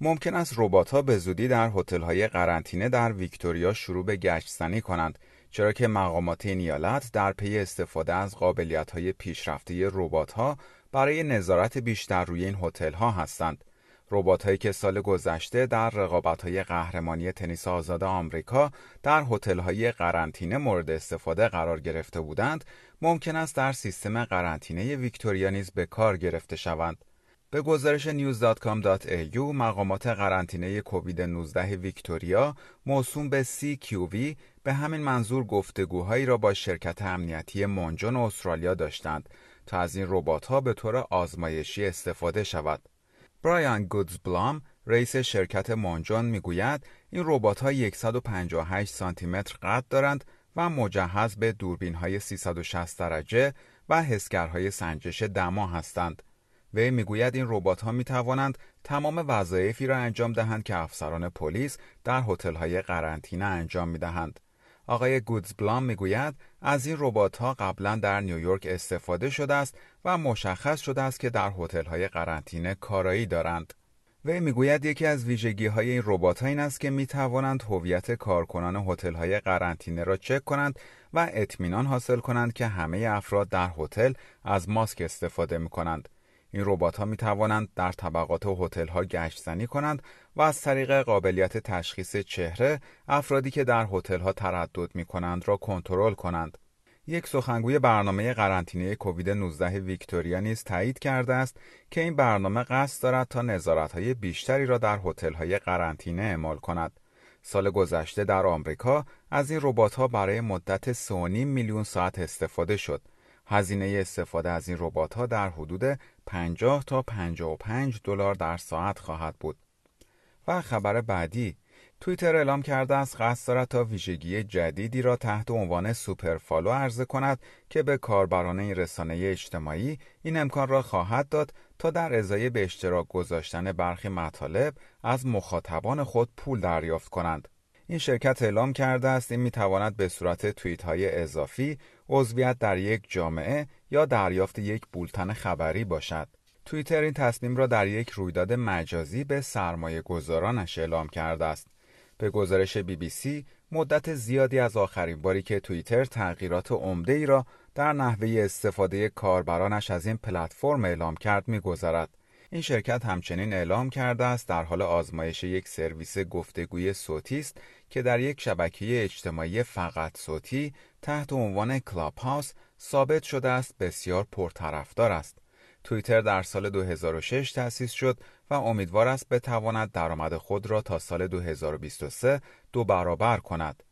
ممکن است ربات به زودی در هتل های قرنطینه در ویکتوریا شروع به گشتزنی کنند چرا که مقامات این ایالت در پی استفاده از قابلیت های پیشرفته ربات ها برای نظارت بیشتر روی این هتل ها هستند. ربات هایی که سال گذشته در رقابت های قهرمانی تنیس آزاد آمریکا در هتل های قرنطینه مورد استفاده قرار گرفته بودند، ممکن است در سیستم قرنطینه ویکتوریا نیز به کار گرفته شوند. به گزارش news.com.au مقامات قرنطینه کووید 19 ویکتوریا موسوم به CQV به همین منظور گفتگوهایی را با شرکت امنیتی مونجون استرالیا داشتند تا از این ربات ها به طور آزمایشی استفاده شود. برایان گودزبلام رئیس شرکت مونجون می‌گوید این ربات ها 158 سانتی متر قد دارند و مجهز به دوربین های 360 درجه و حسگرهای سنجش دما هستند. وی می‌گوید این ربات ها می توانند تمام وظایفی را انجام دهند که افسران پلیس در هتل های قرنطینه انجام می دهند. آقای گودزبلام می‌گوید از این ربات ها قبلا در نیویورک استفاده شده است و مشخص شده است که در هتل های قرنطینه کارایی دارند. وی می‌گوید یکی از ویژگی های این ربات ها این است که می توانند هویت کارکنان هتل های قرنطینه را چک کنند و اطمینان حاصل کنند که همه افراد در هتل از ماسک استفاده می کنند. این ربات ها می توانند در طبقات هتل ها گشت زنی کنند و از طریق قابلیت تشخیص چهره افرادی که در هتل ها تردد می کنند را کنترل کنند. یک سخنگوی برنامه قرنطینه کووید 19 ویکتوریا نیز تایید کرده است که این برنامه قصد دارد تا نظارت های بیشتری را در هتل های قرنطینه اعمال کند. سال گذشته در آمریکا از این ربات ها برای مدت 3.5 میلیون ساعت استفاده شد. هزینه استفاده از این ربات ها در حدود 50 تا 55 دلار در ساعت خواهد بود. و خبر بعدی توییتر اعلام کرده است قصد دارد تا ویژگی جدیدی را تحت عنوان Super Follow عرضه کند که به کاربران این رسانه اجتماعی این امکان را خواهد داد تا در ازای به اشتراک گذاشتن برخی مطالب از مخاطبان خود پول دریافت کنند. این شرکت اعلام کرده است این می‌تواند به صورت توییت های اضافی عضویت در یک جامعه یا دریافت یک بولتن خبری باشد. توییتر این تصمیم را در یک رویداد مجازی به سرمایه گذارانش اعلام کرده است. به گزارش بی بی سی مدت زیادی از آخرین باری که توییتر تغییرات عمده ای را در نحوه استفاده کاربرانش از این پلتفرم اعلام کرد میگذرد. این شرکت همچنین اعلام کرده است در حال آزمایش یک سرویس گفتگوی صوتی است که در یک شبکه اجتماعی فقط صوتی تحت عنوان کلاب هاوس ثابت شده است بسیار پرطرفدار است. توییتر در سال 2006 تأسیس شد و امیدوار است بتواند درآمد خود را تا سال 2023 دو برابر کند.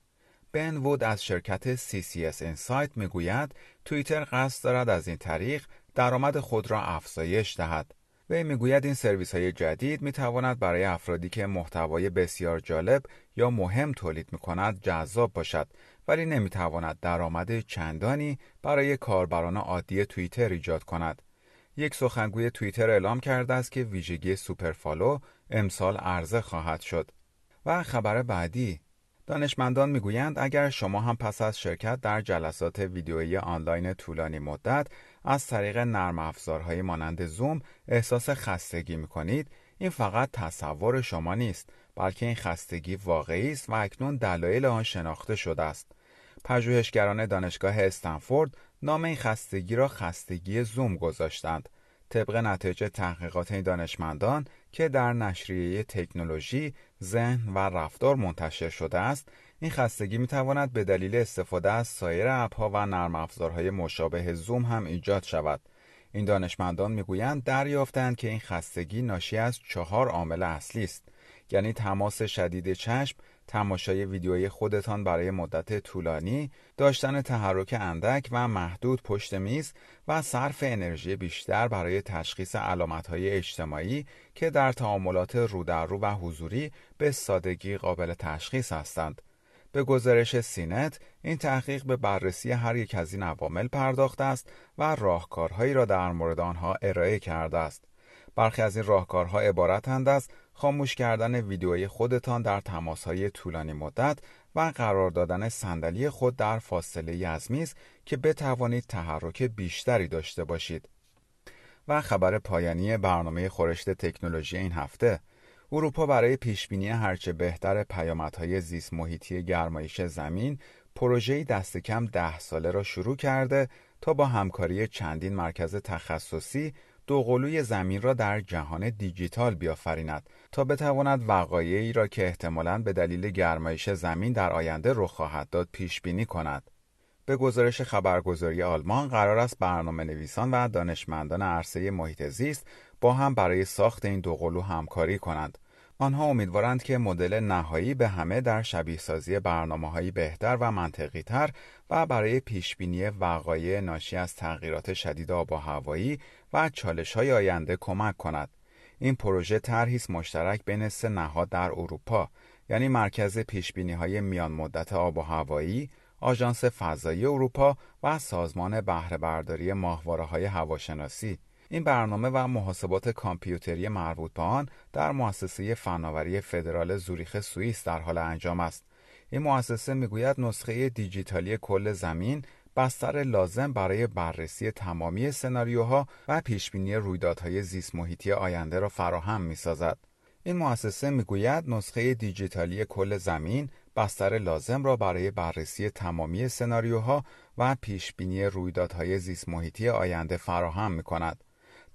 بن وود از شرکت CCS Insight می‌گوید توییتر قصد دارد از این طریق درآمد خود را افزایش دهد. وی می‌گوید این سرویس های جدید می تواند برای افرادی که محتوای بسیار جالب یا مهم تولید می کند جذاب باشد ولی نمی تواند درآمد چندانی برای کاربران عادی توییتر ایجاد کند. یک سخنگوی توییتر اعلام کرده است که ویژگی سوپرفالو امسال عرضه خواهد شد. و خبر بعدی دانشمندان می‌گویند اگر شما هم پس از شرکت در جلسات ویدیویی آنلاین طولانی مدت از طریق نرم افزارهای مانند زوم احساس خستگی می کنید این فقط تصور شما نیست بلکه این خستگی واقعی است و اکنون دلایل آن شناخته شده است. پژوهشگران دانشگاه استنفورد نام این خستگی را خستگی زوم گذاشتند. طبق نتایج تحقیقات این دانشمندان که در نشریه تکنولوژی، ذهن و رفتار منتشر شده است، این خستگی می تواند به دلیل استفاده از سایر اپها و نرم افزارهای مشابه زوم هم ایجاد شود. این دانشمندان می‌گویند دریافتند که این خستگی ناشی از چهار عامل اصلی است یعنی تماس شدید چشم، تماشای ویدیوی خودتان برای مدت طولانی، داشتن تحرک اندک و محدود پشت میز و صرف انرژی بیشتر برای تشخیص علامتهای اجتماعی که در تعاملات رو در رو و حضوری به سادگی قابل تشخیص هستند. به گزارش سینت این تحقیق به بررسی هر یک از این عوامل پرداخته است و راهکارهایی را در مورد آنها ارائه کرده است. برخی از این راهکارها عبارتند از خاموش کردن ویدیوی خودتان در تماسهای طولانی مدت و قرار دادن صندلی خود در فاصله از میز که بتوانید تحرک بیشتری داشته باشید. و خبر پایانی برنامه خورشت تکنولوژی این هفته اروپا برای پیشبینی هرچه بهتر پیامدهای زیست محیطی گرمایش زمین پروژه‌ای دست کم ده ساله را شروع کرده تا با همکاری چندین مرکز تخصصی دوقلوی زمین را در جهان دیجیتال بیافریند تا بتواند وقایعی را که احتمالاً به دلیل گرمایش زمین در آینده رخ خواهد داد پیش بینی کند. به گزارش خبرگزاری آلمان قرار است برنامه نویسان و دانشمندان عرصه محیط زیست با هم برای ساخت این دوقلو همکاری کنند. آنها امیدوارند که مدل نهایی به همه در شبیه سازی برنامه هایی بهتر و منطقی تر و برای پیشبینی وقایع ناشی از تغییرات شدید آب و هوایی و چالش های آینده کمک کند. این پروژه طرحی مشترک بین سه نهاد در اروپا یعنی مرکز پیشبینی های میان مدت آب و هوایی، آژانس فضایی اروپا و سازمان بهره برداری ماهواره های هواشناسی این برنامه و محاسبات کامپیوتری مربوط به آن در مؤسسه فناوری فدرال زوریخ سوئیس در حال انجام است. این مؤسسه می‌گوید نسخه دیجیتالی کل زمین بستر لازم برای بررسی تمامی سناریوها و پیشبینی رویدادهای زیست محیطی آینده را فراهم می سازد. این مؤسسه می‌گوید نسخه دیجیتالی کل زمین بستر لازم را برای بررسی تمامی سناریوها و پیشبینی رویدادهای زیست محیطی آینده فراهم می کند.